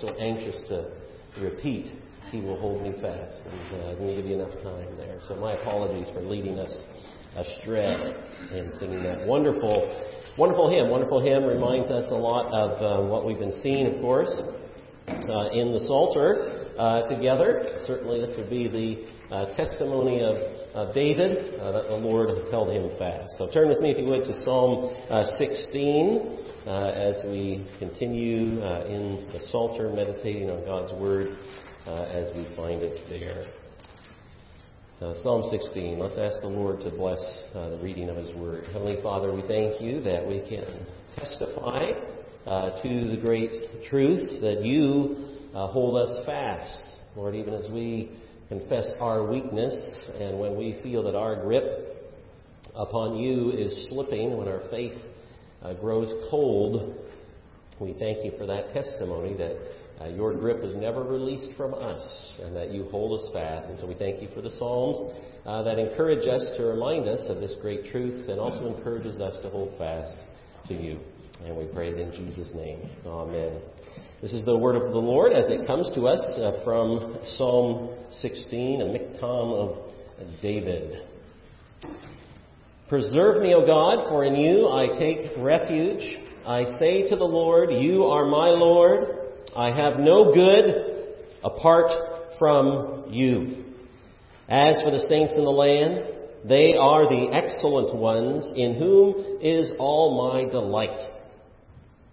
so anxious to repeat, He will hold me fast. And uh, I didn't give you enough time there. So my apologies for leading us astray in singing that wonderful, wonderful hymn. Wonderful hymn reminds us a lot of uh, what we've been seeing, of course, uh, in the Psalter uh, together. Certainly, this would be the uh, testimony of uh, David uh, that the Lord held him fast. So turn with me, if you would, to Psalm 16 as we continue in the Psalter, meditating on God's Word as we find it there. So Psalm 16. Let's ask the Lord to bless uh, the reading of His Word. Heavenly Father, we thank you that we can testify uh, to the great truth that you uh, hold us fast. Lord, even as we confess our weakness and when we feel that our grip upon you is slipping, when our faith uh, grows cold, we thank you for that testimony that uh, your grip is never released from us and that you hold us fast. And so we thank you for the Psalms uh, that encourage us to remind us of this great truth and also encourages us to hold fast to you. And we pray it in Jesus' name. Amen. This is the word of the Lord as it comes to us uh, from Psalm 16, a miktam of David. Preserve me, O God, for in you I take refuge. I say to the Lord, You are my Lord. I have no good apart from you. As for the saints in the land, they are the excellent ones in whom is all my delight.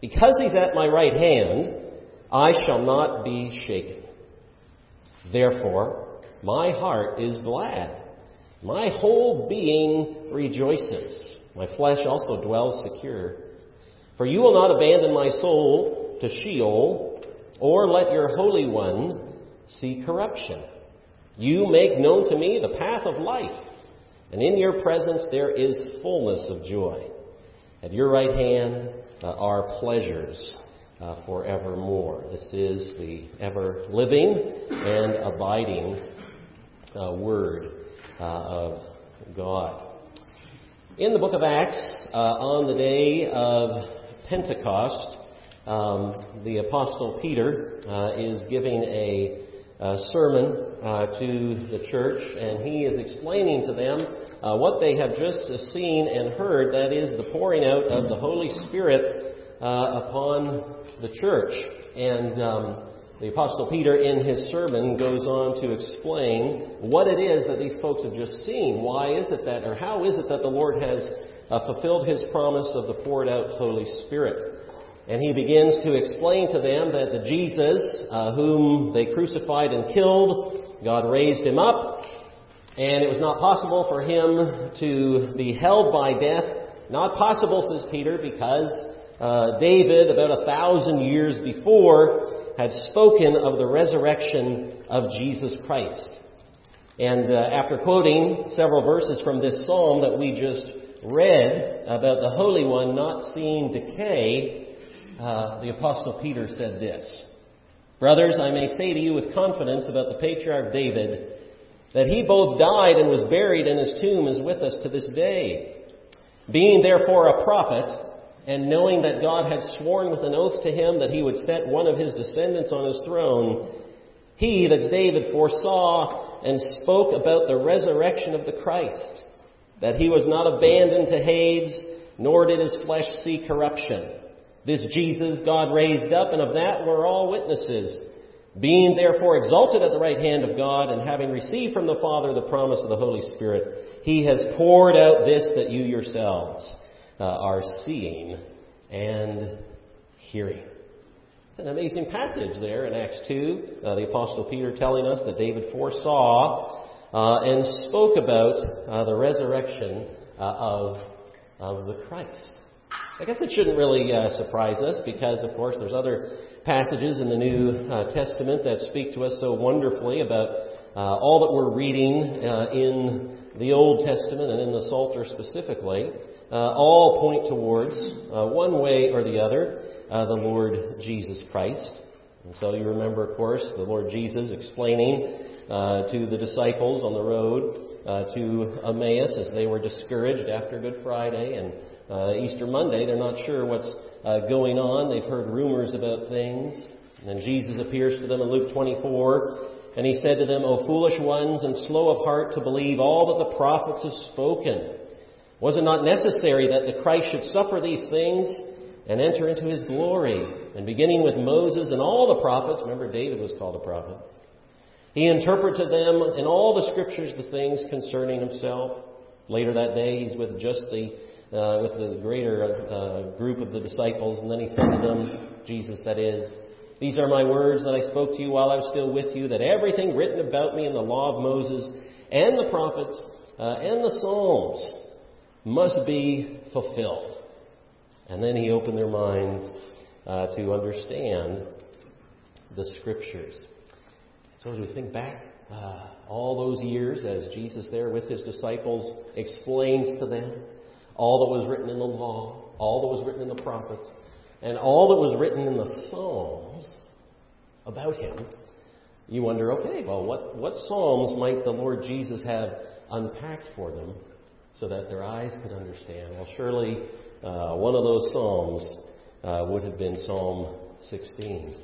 Because he's at my right hand, I shall not be shaken. Therefore, my heart is glad. My whole being rejoices. My flesh also dwells secure. For you will not abandon my soul to Sheol, or let your Holy One see corruption. You make known to me the path of life, and in your presence there is fullness of joy. At your right hand uh, are pleasures uh, forevermore. This is the ever living and abiding uh, Word of God. In the book of Acts, on the day of Pentecost, um, the Apostle Peter is giving a, a sermon uh, to the church, and he is explaining to them uh, what they have just seen and heard that is, the pouring out of the Holy Spirit uh, upon the church. And um, the Apostle Peter, in his sermon, goes on to explain what it is that these folks have just seen. Why is it that, or how is it that the Lord has uh, fulfilled his promise of the poured out Holy Spirit. And he begins to explain to them that the Jesus, uh, whom they crucified and killed, God raised him up, and it was not possible for him to be held by death. Not possible, says Peter, because uh, David, about a thousand years before, had spoken of the resurrection of Jesus Christ. And uh, after quoting several verses from this psalm that we just read about the Holy One not seeing decay, uh, the Apostle Peter said this Brothers, I may say to you with confidence about the patriarch David that he both died and was buried, and his tomb is with us to this day. Being therefore a prophet, and knowing that God had sworn with an oath to him that he would set one of his descendants on his throne, he, that's David, foresaw and spoke about the resurrection of the Christ that he was not abandoned to Hades, nor did his flesh see corruption. This Jesus God raised up, and of that we're all witnesses. Being therefore exalted at the right hand of God, and having received from the Father the promise of the Holy Spirit, he has poured out this that you yourselves uh, are seeing and hearing. It's an amazing passage there in Acts 2. Uh, the Apostle Peter telling us that David foresaw uh, and spoke about uh, the resurrection uh, of, of the Christ. I guess it shouldn't really uh, surprise us because, of course, there's other passages in the New uh, Testament that speak to us so wonderfully about uh, all that we're reading uh, in the Old Testament and in the Psalter specifically, uh, all point towards, uh, one way or the other, uh, the Lord Jesus Christ. And so you remember, of course, the Lord Jesus explaining to the disciples on the road to Emmaus as they were discouraged after Good Friday and Easter Monday. They're not sure what's uh, going on. They've heard rumors about things. And then Jesus appears to them in Luke 24, and he said to them, O foolish ones and slow of heart to believe all that the prophets have spoken. Was it not necessary that the Christ should suffer these things and enter into his glory? And beginning with Moses and all the prophets, remember David was called a prophet, he interpreted them in all the scriptures the things concerning himself. Later that day, he's with just the uh, with the greater uh, group of the disciples, and then he said to them, Jesus that is, These are my words that I spoke to you while I was still with you, that everything written about me in the law of Moses and the prophets uh, and the Psalms must be fulfilled. And then he opened their minds uh, to understand the Scriptures. So as we think back, uh, all those years as Jesus there with his disciples explains to them all that was written in the law, all that was written in the prophets, and all that was written in the Psalms about him, you wonder, okay, well, what, what Psalms might the Lord Jesus have unpacked for them so that their eyes could understand? Well, surely uh, one of those Psalms uh, would have been Psalm 16.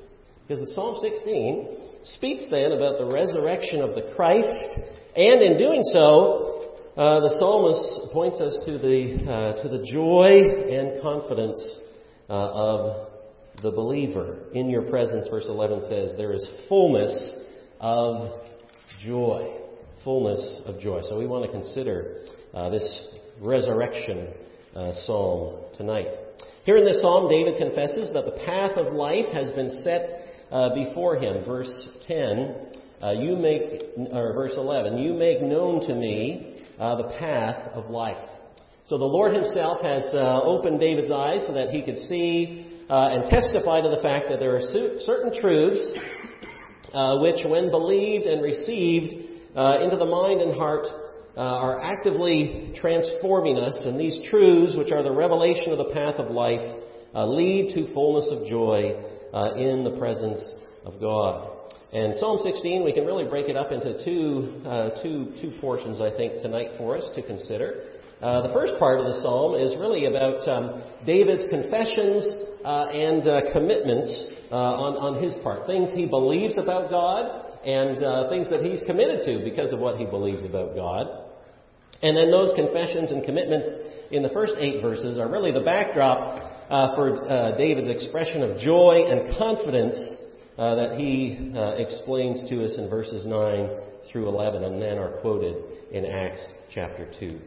Because the Psalm 16 speaks then about the resurrection of the Christ, and in doing so, uh, the psalmist points us to the, uh, to the joy and confidence uh, of the believer. In your presence, verse 11 says, there is fullness of joy. Fullness of joy. So we want to consider uh, this resurrection uh, psalm tonight. Here in this psalm, David confesses that the path of life has been set before him. Verse 10, you make, or verse 11, you make known to me uh, the path of life. So the Lord Himself has uh, opened David's eyes so that he could see uh, and testify to the fact that there are certain truths uh, which, when believed and received uh, into the mind and heart, uh, are actively transforming us. And these truths, which are the revelation of the path of life, lead to fullness of joy in the presence of God. And Psalm 16, we can really break it up into two, uh, two, two portions, I think, tonight for us to consider. Uh, the first part of the psalm is really about um, David's confessions uh, and uh, commitments uh, on, on his part. Things he believes about God and uh, things that he's committed to because of what he believes about God. And then those confessions and commitments in the first eight verses are really the backdrop for David's expression of joy and confidence uh, that he uh, explains to us in verses 9 through 11 and then are quoted in Acts chapter 2.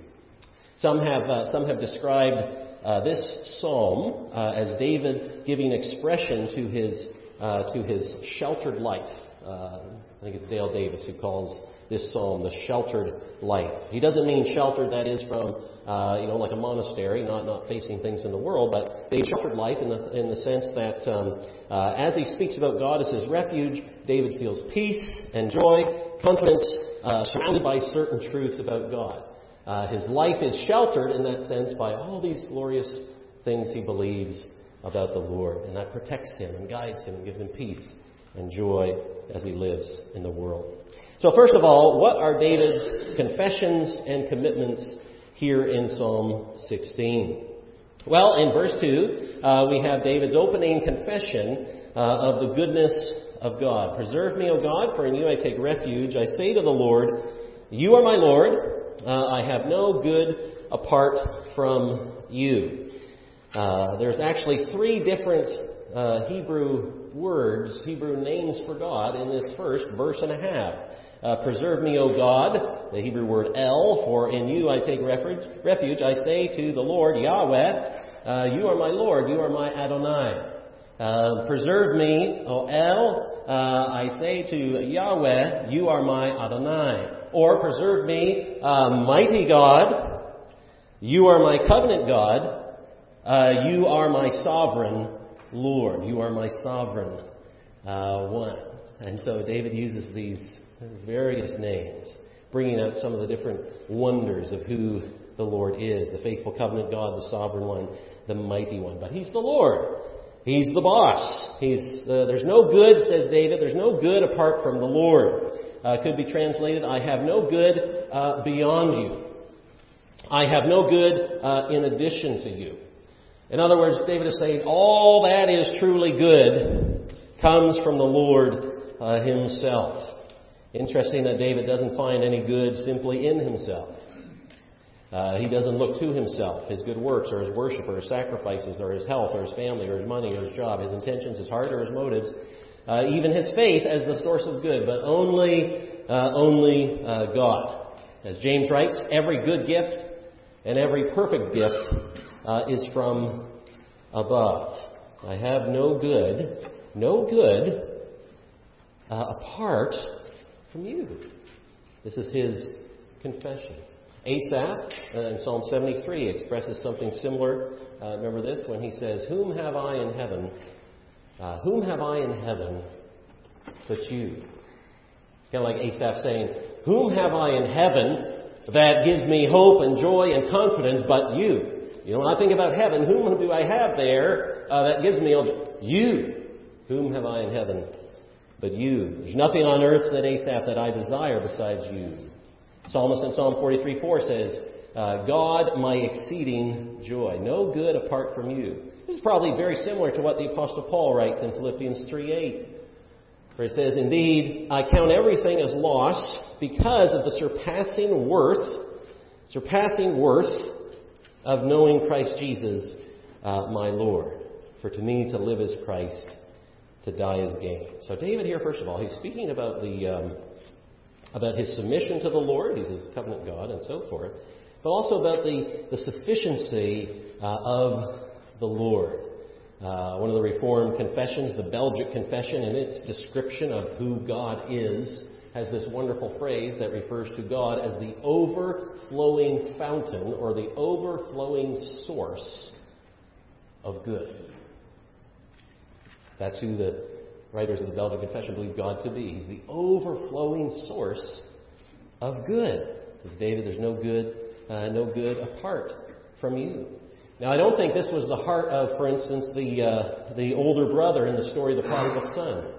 Some have, uh, some have described uh, this psalm uh, as David giving expression to his, to his sheltered life. I think it's Dale Davis who calls this psalm the sheltered life. He doesn't mean sheltered, that is, from uh, you know, like a monastery, not, not facing things in the world, but a sheltered life in the, in the sense that um, uh, as he speaks about God as his refuge, David feels peace and joy, confidence, uh, surrounded by certain truths about God. Uh, his life is sheltered in that sense by all these glorious things he believes about the Lord, and that protects him and guides him and gives him peace and joy as he lives in the world. So, first of all, what are David's confessions and commitments here in Psalm 16? Well, in verse 2, uh, we have David's opening confession uh, of the goodness of God. Preserve me, O God, for in you I take refuge. I say to the Lord, You are my Lord. Uh, I have no good apart from you. Uh, there's actually three different uh, Hebrew words, Hebrew names for God in this first verse and a half. Uh, preserve me, O God, the Hebrew word El, for in you I take refuge. refuge. I say to the Lord, Yahweh, uh, you are my Lord, you are my Adonai. Uh, preserve me, O El, uh, I say to Yahweh, you are my Adonai. Or preserve me, uh, mighty God, you are my covenant God, uh, you are my sovereign Lord. You are my sovereign uh, one. And so David uses these various names, bringing out some of the different wonders of who the Lord is the faithful covenant God, the sovereign one, the mighty one. But He's the Lord. He's the boss. He's, uh, there's no good, says David, there's no good apart from the Lord. Uh, could be translated, I have no good uh, beyond you. I have no good uh, in addition to you. In other words, David is saying, all that is truly good comes from the Lord uh, himself. Interesting that David doesn't find any good simply in himself. Uh, he doesn't look to himself, his good works, or his worship, or his sacrifices, or his health, or his family, or his money, or his job, his intentions, his heart, or his motives, uh, even his faith as the source of good, but only, uh, only uh, God. As James writes, every good gift and every perfect gift uh, is from above. I have no good, no good uh, apart from you. This is his confession. Asaph uh, in Psalm 73 expresses something similar. Uh, remember this when he says, Whom have I in heaven? Uh, whom have I in heaven but you? Kind of like Asaph saying, Whom have I in heaven that gives me hope and joy and confidence but you? You know, when I think about heaven, whom do I have there uh, that gives me you? Whom have I in heaven but you? There's nothing on earth, said Asaph, that I desire besides you. Psalmist in Psalm 43 4 says, uh, God, my exceeding joy. No good apart from you. This is probably very similar to what the Apostle Paul writes in Philippians 3 8, where he says, Indeed, I count everything as loss because of the surpassing worth, surpassing worth of knowing Christ Jesus, uh, my Lord. For to me to live is Christ, to die is gain. So David here, first of all, he's speaking about the um, about his submission to the Lord, he's his covenant God, and so forth, but also about the, the sufficiency uh, of the Lord. Uh, one of the Reformed confessions, the Belgic Confession, in its description of who God is, has this wonderful phrase that refers to God as the overflowing fountain or the overflowing source of good. That's who the writers of the Belgian Confession believe God to be. He's the overflowing source of good. Says David, there's no good, uh, no good apart from you. Now, I don't think this was the heart of, for instance, the uh, the older brother in the story of the prodigal son.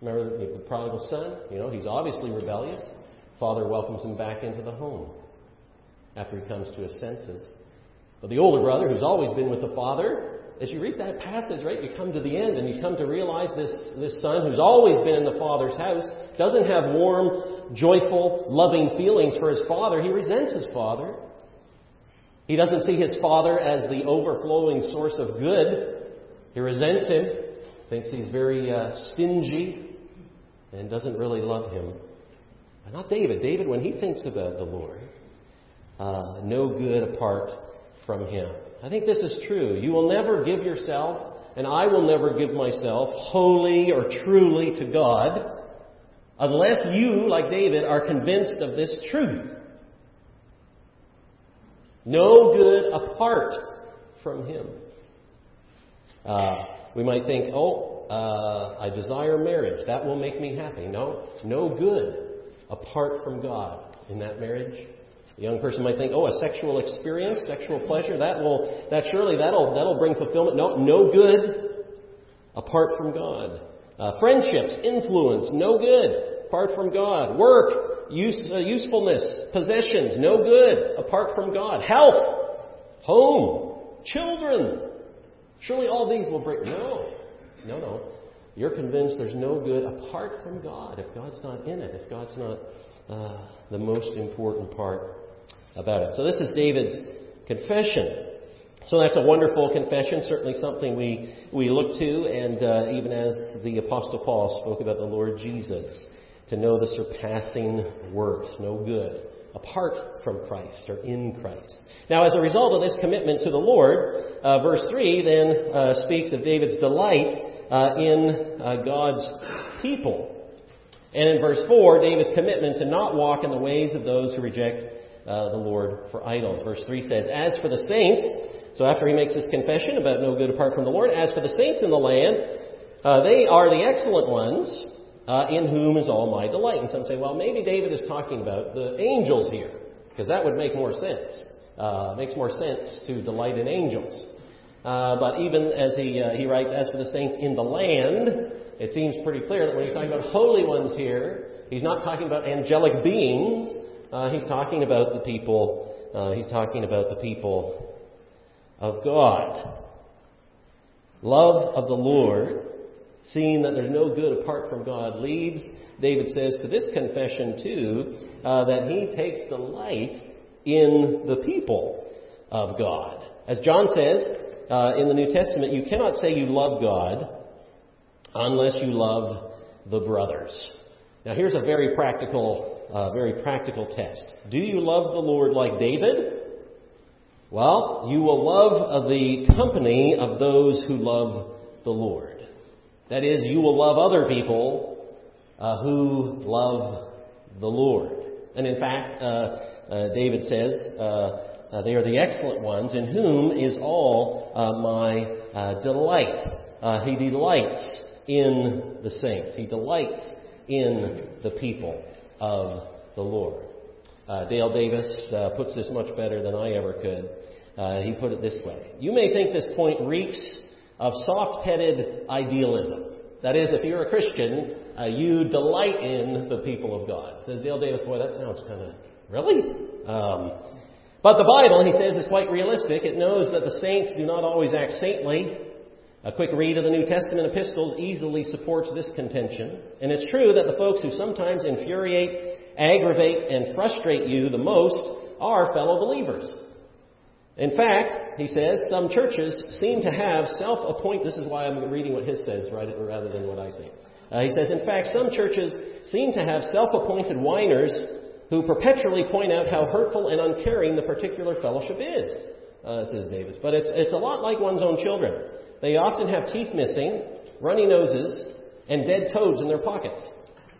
Remember the prodigal son? You know, he's obviously rebellious. Father welcomes him back into the home after he comes to his senses. But the older brother, who's always been with the father, as you read that passage, right, you come to the end and you come to realize this, this son who's always been in the father's house doesn't have warm, joyful, loving feelings for his father. He resents his father. He doesn't see his father as the overflowing source of good. He resents him, thinks he's very uh, stingy, and doesn't really love him. But not David. David, when he thinks about the Lord, uh, no good apart from him. I think this is true. You will never give yourself, and I will never give myself, wholly or truly to God unless you, like David, are convinced of this truth. No good apart from Him. Uh, we might think, oh, uh, I desire marriage. That will make me happy. No, no good apart from God in that marriage. A young person might think, oh, a sexual experience, sexual pleasure, that will, that surely that'll, that'll bring fulfillment. No, no good apart from God. Uh, friendships, influence, no good apart from God. Work, use, uh, usefulness, possessions, no good apart from God. Health, home, children. Surely all these will bring. No, no, no. You're convinced there's no good apart from God if God's not in it, if God's not uh, the most important part about it. So this is David's confession. So that's a wonderful confession, certainly something we, we look to, and uh, even as the Apostle Paul spoke about the Lord Jesus, to know the surpassing worth, no good, apart from Christ or in Christ. Now, as a result of this commitment to the Lord, uh, verse 3 then uh, speaks of David's delight uh, in uh, God's people. And in verse 4, David's commitment to not walk in the ways of those who reject uh, the Lord for idols. Verse 3 says, As for the saints, So after he makes this confession about no good apart from the Lord, as for the saints in the land, uh, they are the excellent ones, uh, in whom is all my delight. And some say, well, maybe David is talking about the angels here, because that would make more sense. Uh, makes more sense to delight in angels. Uh, but even as he, uh, he writes, as for the saints in the land, it seems pretty clear that when he's talking about holy ones here, he's not talking about angelic beings. Uh, he's talking about the people. Uh, he's talking about the people of God. Love of the Lord, seeing that there's no good apart from God, leads, David says, to this confession too, uh, that he takes delight in the people of God. As John says uh, in the New Testament, you cannot say you love God unless you love the brothers. Now, here's a very practical, uh, very practical test. Do you love the Lord like David? Well, you will love the company of those who love the Lord. That is, you will love other people uh, who love the Lord. And in fact, uh, uh David says, uh, uh, they are the excellent ones in whom is all my delight. he delights in the saints. He delights in the people of the Lord. Uh, Dale Davis uh, puts this much better than I ever could. Uh, he put it this way You may think this point reeks of soft headed idealism. That is, if you're a Christian, uh, you delight in the people of God. Says Dale Davis, boy, that sounds kind of, really? Um, but the Bible, he says, is quite realistic. It knows that the saints do not always act saintly. A quick read of the New Testament epistles easily supports this contention. And it's true that the folks who sometimes infuriate, aggravate, and frustrate you the most are fellow believers. In fact, he says, some churches seem to have self appointed, this is why I'm reading what his says rather than what I say. Uh, he says, in fact, some churches seem to have self appointed whiners who perpetually point out how hurtful and uncaring the particular fellowship is, uh, says Davis. But it's, it's a lot like one's own children. They often have teeth missing, runny noses, and dead toads in their pockets.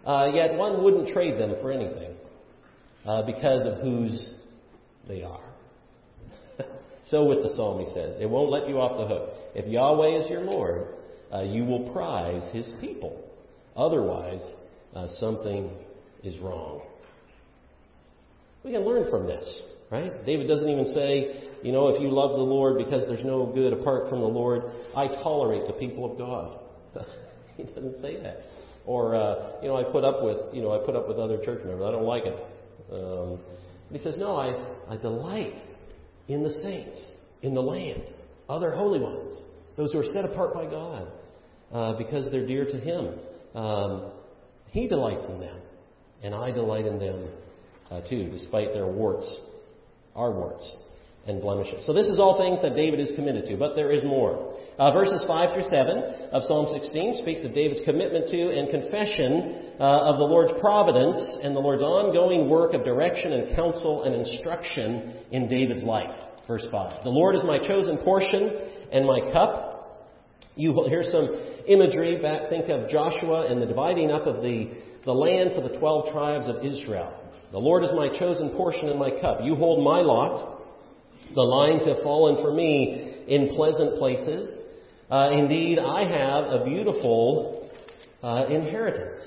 Uh, yet one wouldn't trade them for anything uh, because of whose they are. so with the psalm, he says, it won't let you off the hook. If Yahweh is your Lord, uh, you will prize his people. Otherwise, uh, something is wrong. We can learn from this, right? David doesn't even say, you know, if you love the Lord because there's no good apart from the Lord, I tolerate the people of God. he doesn't say that. Or, uh, you know, I put up with, you know, I put up with other church members. I don't like it. Um, he says, no, I, I delight in the saints, in the land, other holy ones, those who are set apart by God uh, because they're dear to Him. Um, he delights in them, and I delight in them uh, too, despite their warts, our warts and blemishes. So this is all things that David is committed to, but there is more. Uh, verses 5 through 7 of Psalm 16 speaks of David's commitment to and confession uh, of the Lord's providence and the Lord's ongoing work of direction and counsel and instruction in David's life. Verse 5. The Lord is my chosen portion and my cup. You here's some imagery back. Think of Joshua and the dividing up of the, the land for the 12 tribes of Israel. The Lord is my chosen portion and my cup. You hold my lot. The lines have fallen for me in pleasant places. Uh, indeed, I have a beautiful uh, inheritance.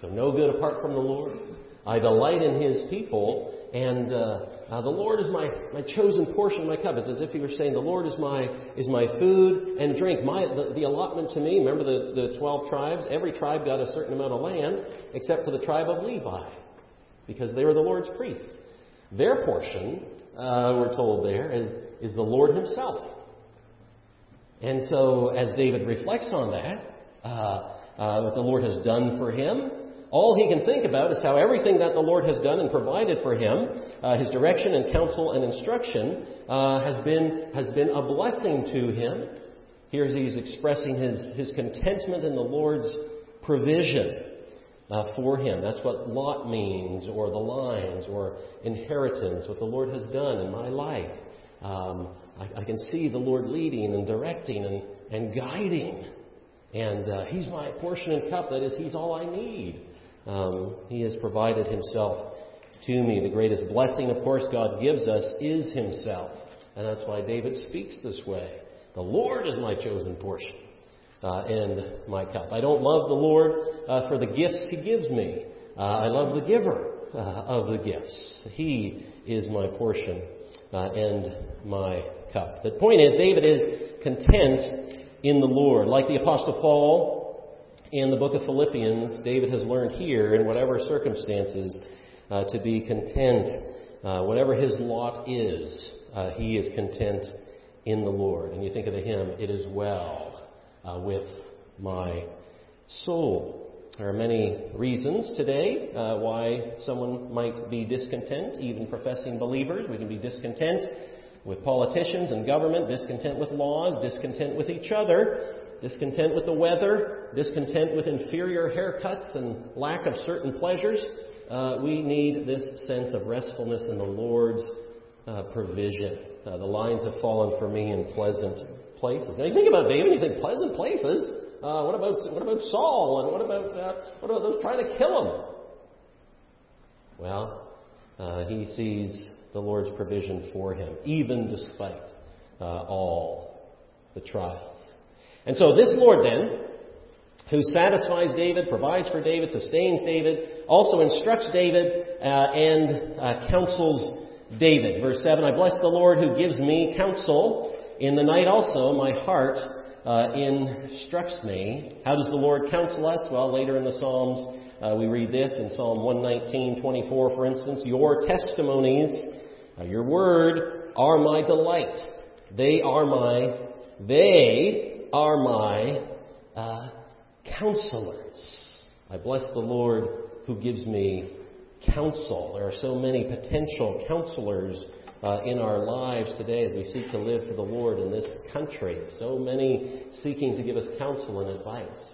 So, no good apart from the Lord. I delight in His people, and uh, uh, the Lord is my, my chosen portion, my cup. It's as if He were saying, "The Lord is my is my food and drink." My the, the allotment to me. Remember the the twelve tribes. Every tribe got a certain amount of land, except for the tribe of Levi, because they were the Lord's priests. Their portion uh, we're told there, is, is the Lord Himself. And so, as David reflects on that, uh, uh, what the Lord has done for him, all he can think about is how everything that the Lord has done and provided for him, uh, his direction and counsel and instruction, uh, has been has been a blessing to him. Here he's expressing his his contentment in the Lord's provision uh, for him. That's what lot means, or the lines, or inheritance, what the Lord has done in my life. Um, I, I, can see the Lord leading and directing and, and guiding. And uh, He's my portion and cup. That is, He's all I need. Um, he has provided Himself to me. The greatest blessing, of course, God gives us is Himself. And that's why David speaks this way. The Lord is my chosen portion uh, and my cup. I don't love the Lord uh, for the gifts He gives me. Uh, I love the giver uh, of the gifts. He is my portion uh, and my cup. The point is, David is content in the Lord. Like the Apostle Paul in the book of Philippians, David has learned here, in whatever circumstances, uh, to be content. whatever his lot is, he is content in the Lord. And you think of the hymn, It is well uh, with my soul. There are many reasons today uh, why someone might be discontent, even professing believers. We can be discontent with politicians and government, discontent with laws, discontent with each other, discontent with the weather, discontent with inferior haircuts and lack of certain pleasures. Uh, we need this sense of restfulness in the Lord's uh, provision. Uh, the lines have fallen for me in pleasant places. Now you think about David, you think pleasant places. Uh, what about what about Saul and what about uh, what about those trying to kill him? Well, uh, he sees the Lord's provision for him, even despite uh, all the trials. And so this Lord then, who satisfies David, provides for David, sustains David, also instructs David uh, and counsels David. Verse 7 I bless the Lord who gives me counsel. In the night also my heart uh, instructs me. How does the Lord counsel us? Well, later in the Psalms, uh, we read this in Psalm 119, 24, for instance. Your testimonies, uh, your word, are my delight. They are my, they are my uh, counselors. I bless the Lord who gives me counsel. There are so many potential counselors uh, in our lives today as we seek to live for the Lord in this country. So many seeking to give us counsel and advice.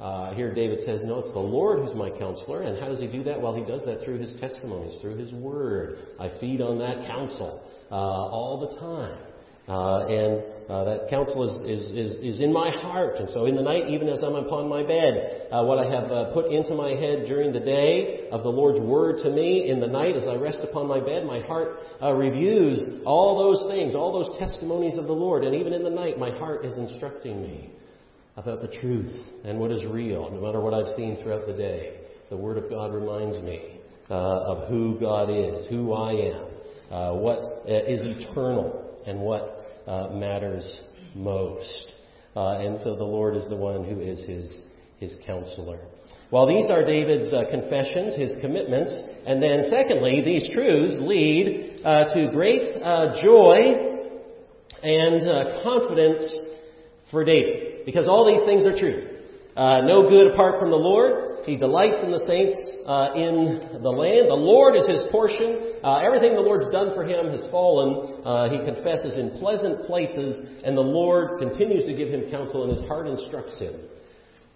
Uh, here David says, No, it's the Lord who's my counselor. And how does he do that? Well, he does that through his testimonies, through his word. I feed on that counsel uh, all the time. Uh, and uh, that counsel is, is, is, is, in my heart. And so in the night, even as I'm upon my bed, uh, what I have uh, put into my head during the day of the Lord's word to me, in the night as I rest upon my bed, my heart uh, reviews all those things, all those testimonies of the Lord. And even in the night, my heart is instructing me about the truth and what is real, no matter what I've seen throughout the day. The Word of God reminds me uh, of who God is, who I am, what is eternal, and what uh, matters most. Uh, and so the Lord is the one who is his, his counselor. Well, these are David's uh, confessions, his commitments. And then, secondly, these truths lead uh, to great uh, joy and uh, confidence for David. Because all these things are true. no good apart from the Lord. He delights in the saints uh, in the land. The Lord is his portion. Uh, everything the Lord's done for him has fallen. Uh, he confesses in pleasant places, and the Lord continues to give him counsel, and his heart instructs him.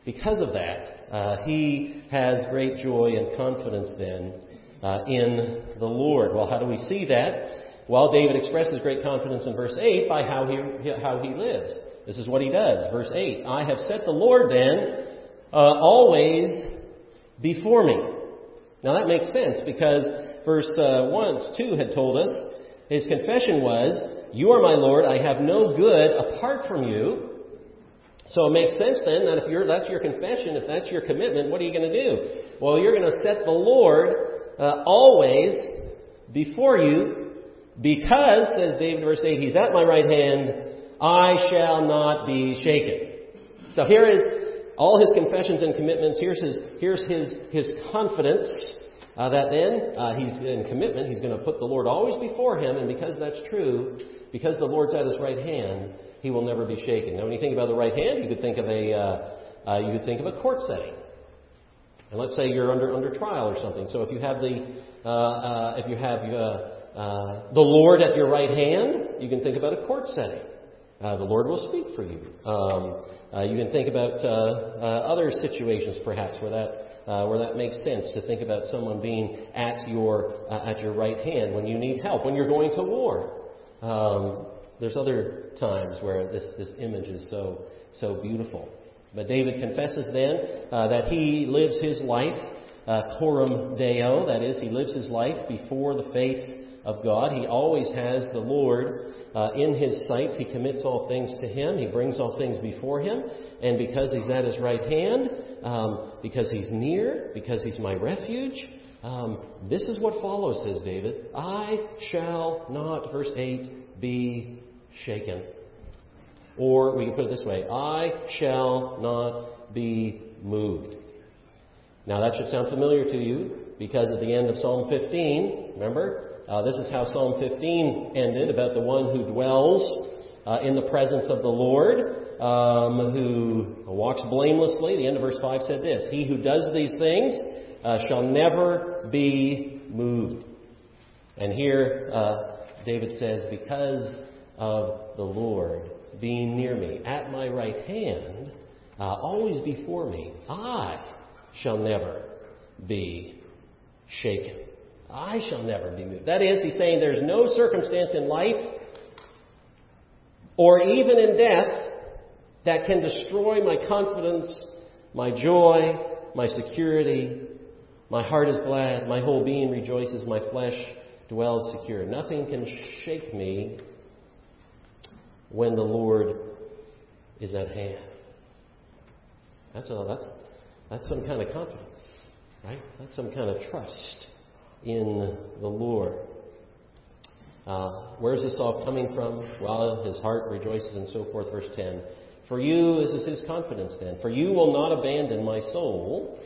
Because of that, uh, he has great joy and confidence then uh, in the Lord. Well, how do we see that? Well, David expresses great confidence in verse 8 by how he, how he lives. This is what he does. Verse 8 I have set the Lord then uh, always before me. Now that makes sense because verse uh, 1, 2 had told us his confession was, You are my Lord, I have no good apart from you. So it makes sense then that if you're, that's your confession, if that's your commitment, what are you going to do? Well, you're going to set the Lord uh, always before you because, says David verse 8, He's at my right hand, I shall not be shaken. So here is all his confessions and commitments. Here's his, here's his, his confidence uh, that then uh, he's in commitment. He's going to put the Lord always before him, and because that's true, because the Lord's at his right hand, he will never be shaken. Now, when you think about the right hand, you could think of a uh, uh you could think of a court setting. And let's say you're under under trial or something. So if you have the uh, uh, if you have the Lord at your right hand, you can think about a court setting. Uh, the Lord will speak for you. Um, uh, you can think about uh, uh other situations, perhaps, where that uh, where that makes sense to think about someone being at your at your right hand when you need help, when you're going to war. Um, there's other times where this this image is so so beautiful. But David confesses then that he lives his life coram deo, that is, he lives his life before the face of God. He always has the Lord uh, in his sights. He commits all things to him. He brings all things before him. And because he's at his right hand, um, because he's near, because he's my refuge, um, this is what follows, says David. I shall not, verse 8, be shaken. Or we can put it this way I shall not be moved. Now that should sound familiar to you because at the end of Psalm 15, remember, uh, this is how Psalm 15 ended about the one who dwells uh, in the presence of the Lord, um, who walks blamelessly. The end of verse 5 said this He who does these things uh, shall never be moved. And here uh, David says, Because of the Lord being near me, at my right hand, uh, always before me, I shall never be shaken. I shall never be moved. That is, he's saying there's no circumstance in life or even in death that can destroy my confidence, my joy, my security. My heart is glad, my whole being rejoices, my flesh dwells secure. Nothing can shake me when the Lord is at hand. That's, a, that's, that's some kind of confidence, right? That's some kind of trust in the Lord. Uh, where's this all coming from? Well, his heart rejoices and so forth. Verse 10. For you, this is his confidence then. For you will not abandon my soul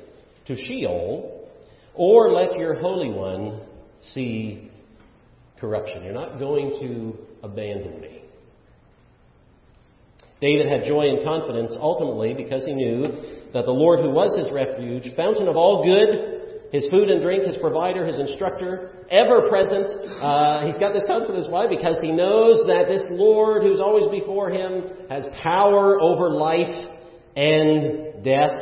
to Sheol, or let your Holy One see corruption. You're not going to abandon me. David had joy and confidence ultimately because he knew that the Lord, who was his refuge, fountain of all good, his food and drink, his provider, his instructor, ever present. Uh, he's got this confidence. Why? Because he knows that this Lord, who's always before him, has power over life and death.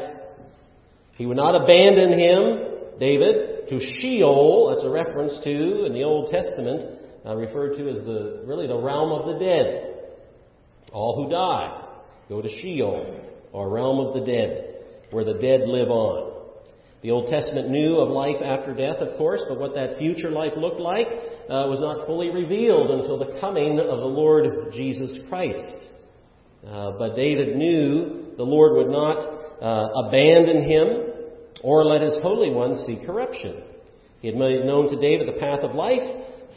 He would not abandon him, David, to Sheol. That's a reference to in the Old Testament, uh, referred to as the really the realm of the dead. All who die go to Sheol, or realm of the dead, where the dead live on. The Old Testament knew of life after death, of course, but what that future life looked like uh, was not fully revealed until the coming of the Lord Jesus Christ. Uh, but David knew the Lord would not uh, abandon him or let his Holy One see corruption. He had made known to David the path of life.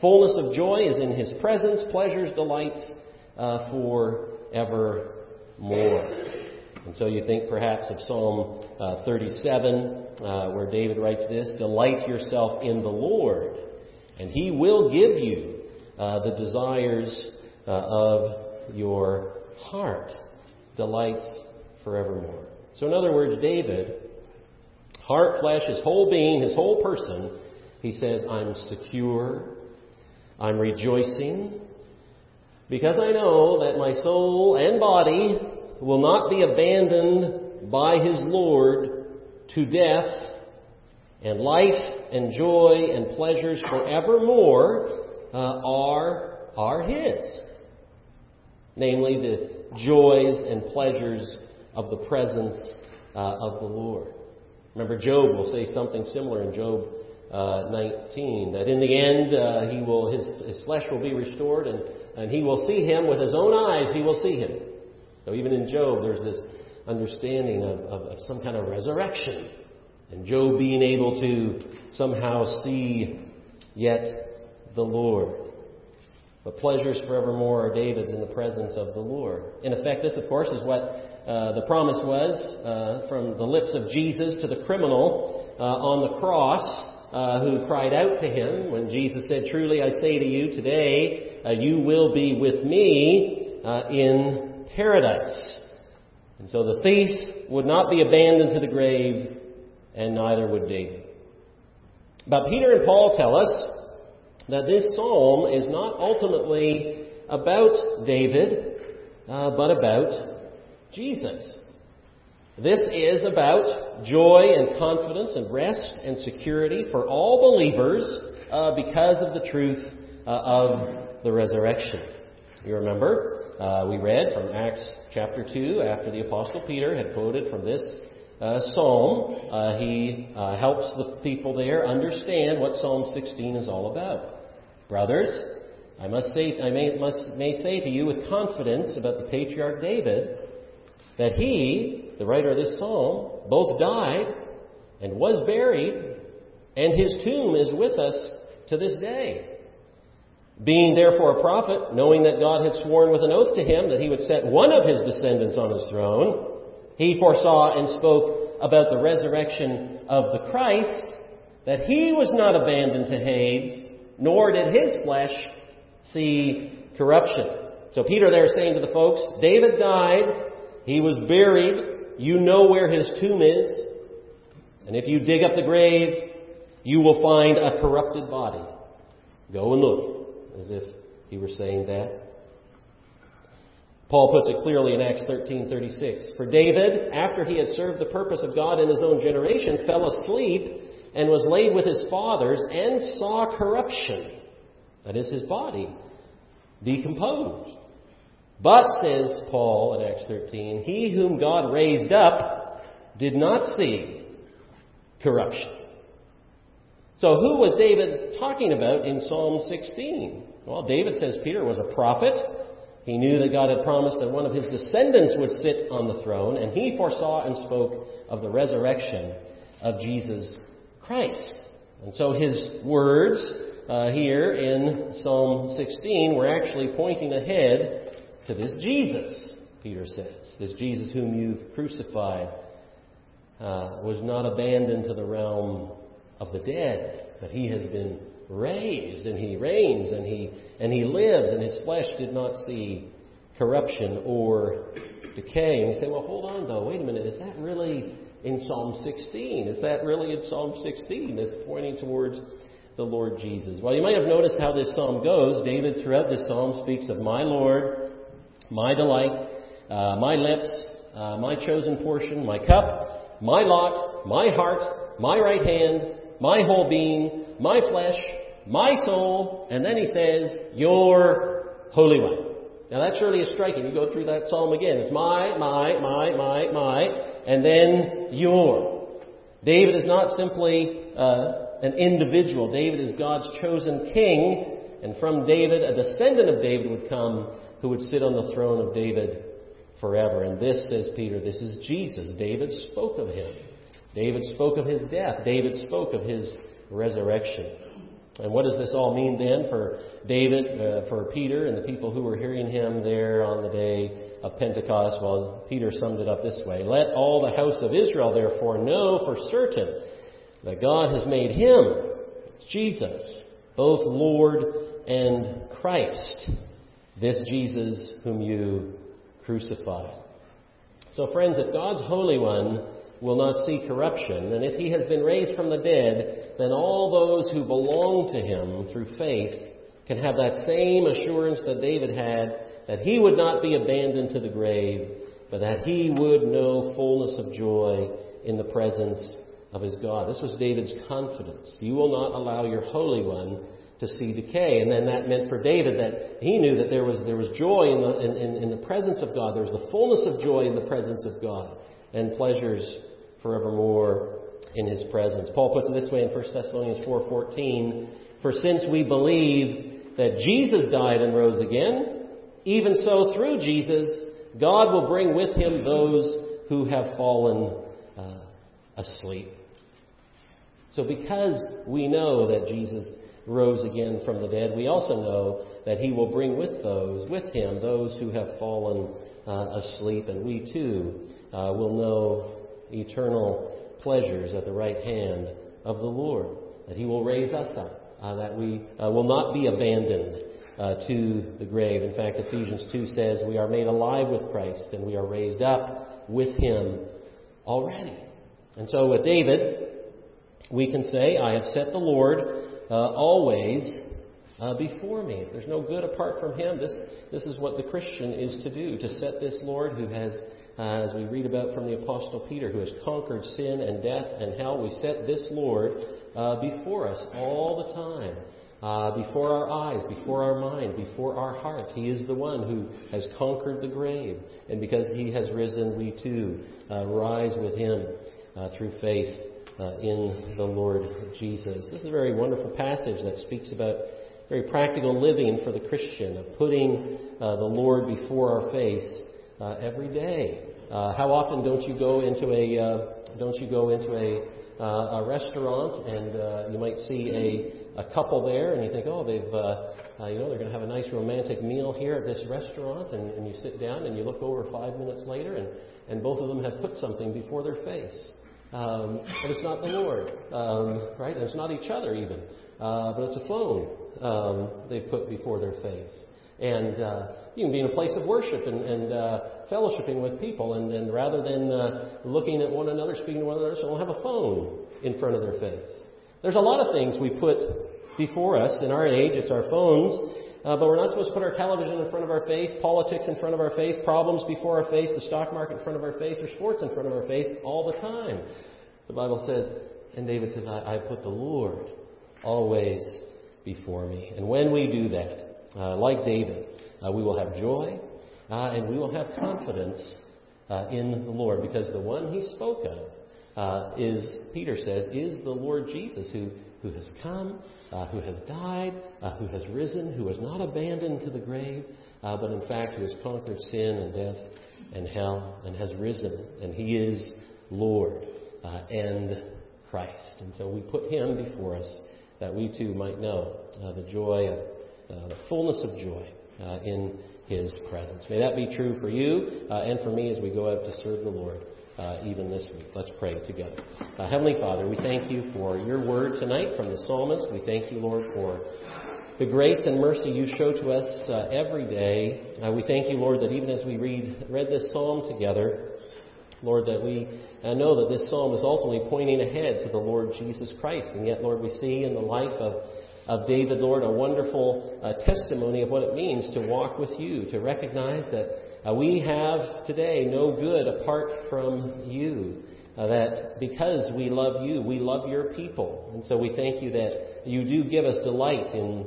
Fullness of joy is in his presence, pleasures, delights uh, for evermore. And so you think perhaps of Psalm uh, 37, uh, where David writes this Delight yourself in the Lord, and he will give you uh, the desires uh, of your heart. Delights forevermore. So, in other words, David, heart, flesh, his whole being, his whole person, he says, I'm secure, I'm rejoicing, because I know that my soul and body will not be abandoned by his Lord to death, and life and joy and pleasures forevermore uh, are, are his. Namely, the joys and pleasures of the presence uh, of the Lord. Remember, Job will say something similar in Job uh, 19 that in the end uh, he will his, his flesh will be restored and and he will see him with his own eyes, he will see him. So even in Job, there's this understanding of, of, of some kind of resurrection. And Job being able to somehow see yet the Lord. But pleasures forevermore are David's in the presence of the Lord. In effect, this, of course, is what uh, the promise was uh, from the lips of Jesus to the criminal uh, on the cross uh, who cried out to him when Jesus said, Truly I say to you, today uh, you will be with me uh, in paradise. And so the thief would not be abandoned to the grave, and neither would David. But Peter and Paul tell us that this psalm is not ultimately about David, uh, but about Jesus. This is about joy and confidence and rest and security for all believers uh, because of the truth uh, of the resurrection. You remember, uh, we read from Acts chapter 2 after the Apostle Peter had quoted from this uh, psalm. Uh, he uh, helps the people there understand what Psalm 16 is all about. Brothers, I must say, I may, must, may say to you with confidence about the patriarch David that he, the writer of this psalm, both died and was buried, and his tomb is with us to this day. Being therefore a prophet, knowing that God had sworn with an oath to him that he would set one of his descendants on his throne, he foresaw and spoke about the resurrection of the Christ, that he was not abandoned to Hades, nor did his flesh see corruption. So Peter there saying to the folks, David died, he was buried, you know where his tomb is, and if you dig up the grave, you will find a corrupted body. Go and look, as if he were saying that. Paul puts it clearly in Acts 13:36. For David, after he had served the purpose of God in his own generation, fell asleep and was laid with his fathers and saw corruption. That is his body decomposed. But says Paul in Acts 13, he whom God raised up did not see corruption. So who was David talking about in Psalm 16? Well, David says Peter was a prophet. He knew that God had promised that one of his descendants would sit on the throne, and he foresaw and spoke of the resurrection of Jesus Christ. And so his words uh, here in Psalm 16 were actually pointing ahead to this Jesus, Peter says. This Jesus whom you've crucified uh, was not abandoned to the realm of the dead, but he has been raised, and he reigns, and he, and he lives, and his flesh did not see corruption or decay. And you say, well, hold on, though. Wait a minute. Is that really in Psalm 16? Is that really in Psalm 16? It's pointing towards the Lord Jesus. Well, you might have noticed how this psalm goes. David, throughout this psalm, speaks of my Lord, my delight, uh, my lips, uh, my chosen portion, my cup, my lot, my heart, my right hand, my whole being, my flesh, my soul, and then he says, Your Holy One. Now that surely is striking. You go through that psalm again. It's my, my, my, my, my, and then your. David is not simply uh, an individual. David is God's chosen king, and from David, a descendant of David would come who would sit on the throne of David forever. And this, says Peter, this is Jesus. David spoke of him. David spoke of his death. David spoke of his resurrection. And what does this all mean then for David, uh, for Peter, and the people who were hearing him there on the day of Pentecost? Well, Peter summed it up this way Let all the house of Israel therefore know for certain that God has made him, Jesus, both Lord and Christ, this Jesus whom you crucified. So, friends, if God's Holy One will not see corruption. And if he has been raised from the dead, then all those who belong to him through faith can have that same assurance that David had that he would not be abandoned to the grave, but that he would know fullness of joy in the presence of his God. This was David's confidence. You will not allow your Holy One to see decay. And then that meant for David that he knew that there was, there was joy in the, in, in, in the presence of God. There was the fullness of joy in the presence of God and pleasures forevermore in his presence. Paul puts it this way in 1 Thessalonians 4:14, "For since we believe that Jesus died and rose again, even so through Jesus God will bring with him those who have fallen uh, asleep." So because we know that Jesus rose again from the dead, we also know that he will bring with those with him those who have fallen uh, asleep, and we too uh, will know eternal pleasures at the right hand of the Lord. That He will raise us up, uh, that we uh, will not be abandoned uh, to the grave. In fact, Ephesians 2 says we are made alive with Christ and we are raised up with Him already. And so with David, we can say, I have set the Lord uh, always uh, before me. There's no good apart from Him, this, this is what the Christian is to do, to set this Lord who has uh, as we read about from the Apostle Peter, who has conquered sin and death and hell. We set this Lord uh, before us all the time, uh, before our eyes, before our mind, before our heart. He is the one who has conquered the grave. And because he has risen, we too uh, rise with him uh, through faith uh, in the Lord Jesus. This is a very wonderful passage that speaks about very practical living for the Christian, of putting the Lord before our face uh, every day. Uh, how often don't you go into a uh, don't you go into a uh, a restaurant and uh, you might see a, a couple there and you think, oh, they've you know they're going to have a nice romantic meal here at this restaurant, and, and you sit down and you look over five minutes later and and both of them have put something before their face. Um, but it's not the Lord, um, right? And it's not each other even, uh, but it's a phone um, they've put before their face. And uh, you can be in a place of worship and, and uh, fellowshipping with people, and, and rather than uh, looking at one another, speaking to one another, so they'll have a phone in front of their face. There's a lot of things we put before us in our age. It's our phones, uh, but we're not supposed to put our television in front of our face, politics in front of our face, problems before our face, the stock market in front of our face, or sports in front of our face all the time. The Bible says, and David says, I, I put the Lord always before me. And when we do that, uh, like David, uh, we will have joy uh, and we will have confidence uh, in the Lord because the one he spoke of uh, is, Peter says, is the Lord Jesus who, who has come uh, who has died, uh, who has risen, who was not abandoned to the grave, uh, but in fact who has conquered sin and death and hell and has risen. And he is Lord and Christ. And so we put him before us that we too might know the joy, uh, the fullness of joy in his presence. May that be true for you and for me as we go out to serve the Lord uh, even this week. Let's pray together. Uh, Heavenly Father, we thank you for your word tonight from the psalmist. We thank you, Lord, for the grace and mercy you show to us uh, every day. Uh, we thank you, Lord, that even as we read read this psalm together, Lord, that we uh, know that this psalm is ultimately pointing ahead to the Lord Jesus Christ. And yet, Lord, we see in the life of of David, Lord, a wonderful uh, testimony of what it means to walk with you, to recognize that uh, we have today no good apart from you. Uh, that because we love you, we love your people. And so we thank you that you do give us delight in,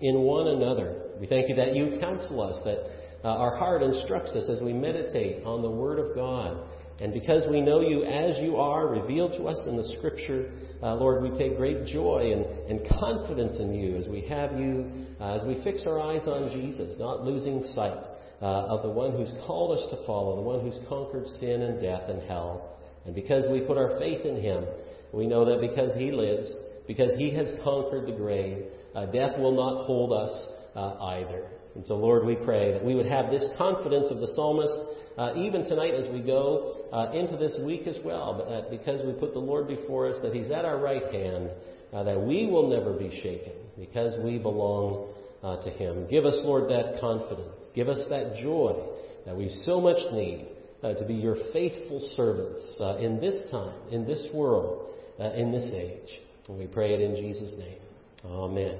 in one another. We thank you that you counsel us, that uh, our heart instructs us as we meditate on the Word of God. And because we know you as you are, revealed to us in the Scripture, uh, Lord, we take great joy and, and confidence in you as we have you, uh, as we fix our eyes on Jesus, not losing sight uh, of the one who's called us to follow, the one who's conquered sin and death and hell. And because we put our faith in him, we know that because he lives, because he has conquered the grave, uh, death will not hold us uh, either. And so, Lord, we pray that we would have this confidence of the psalmist uh, even tonight as we go uh, into this week as well, but that because we put the Lord before us, that He's at our right hand, uh, that we will never be shaken because we belong uh, to Him. Give us, Lord, that confidence. Give us that joy that we so much need uh, to be your faithful servants uh, in this time, in this world, uh, in this age. And we pray it in Jesus' name. Amen.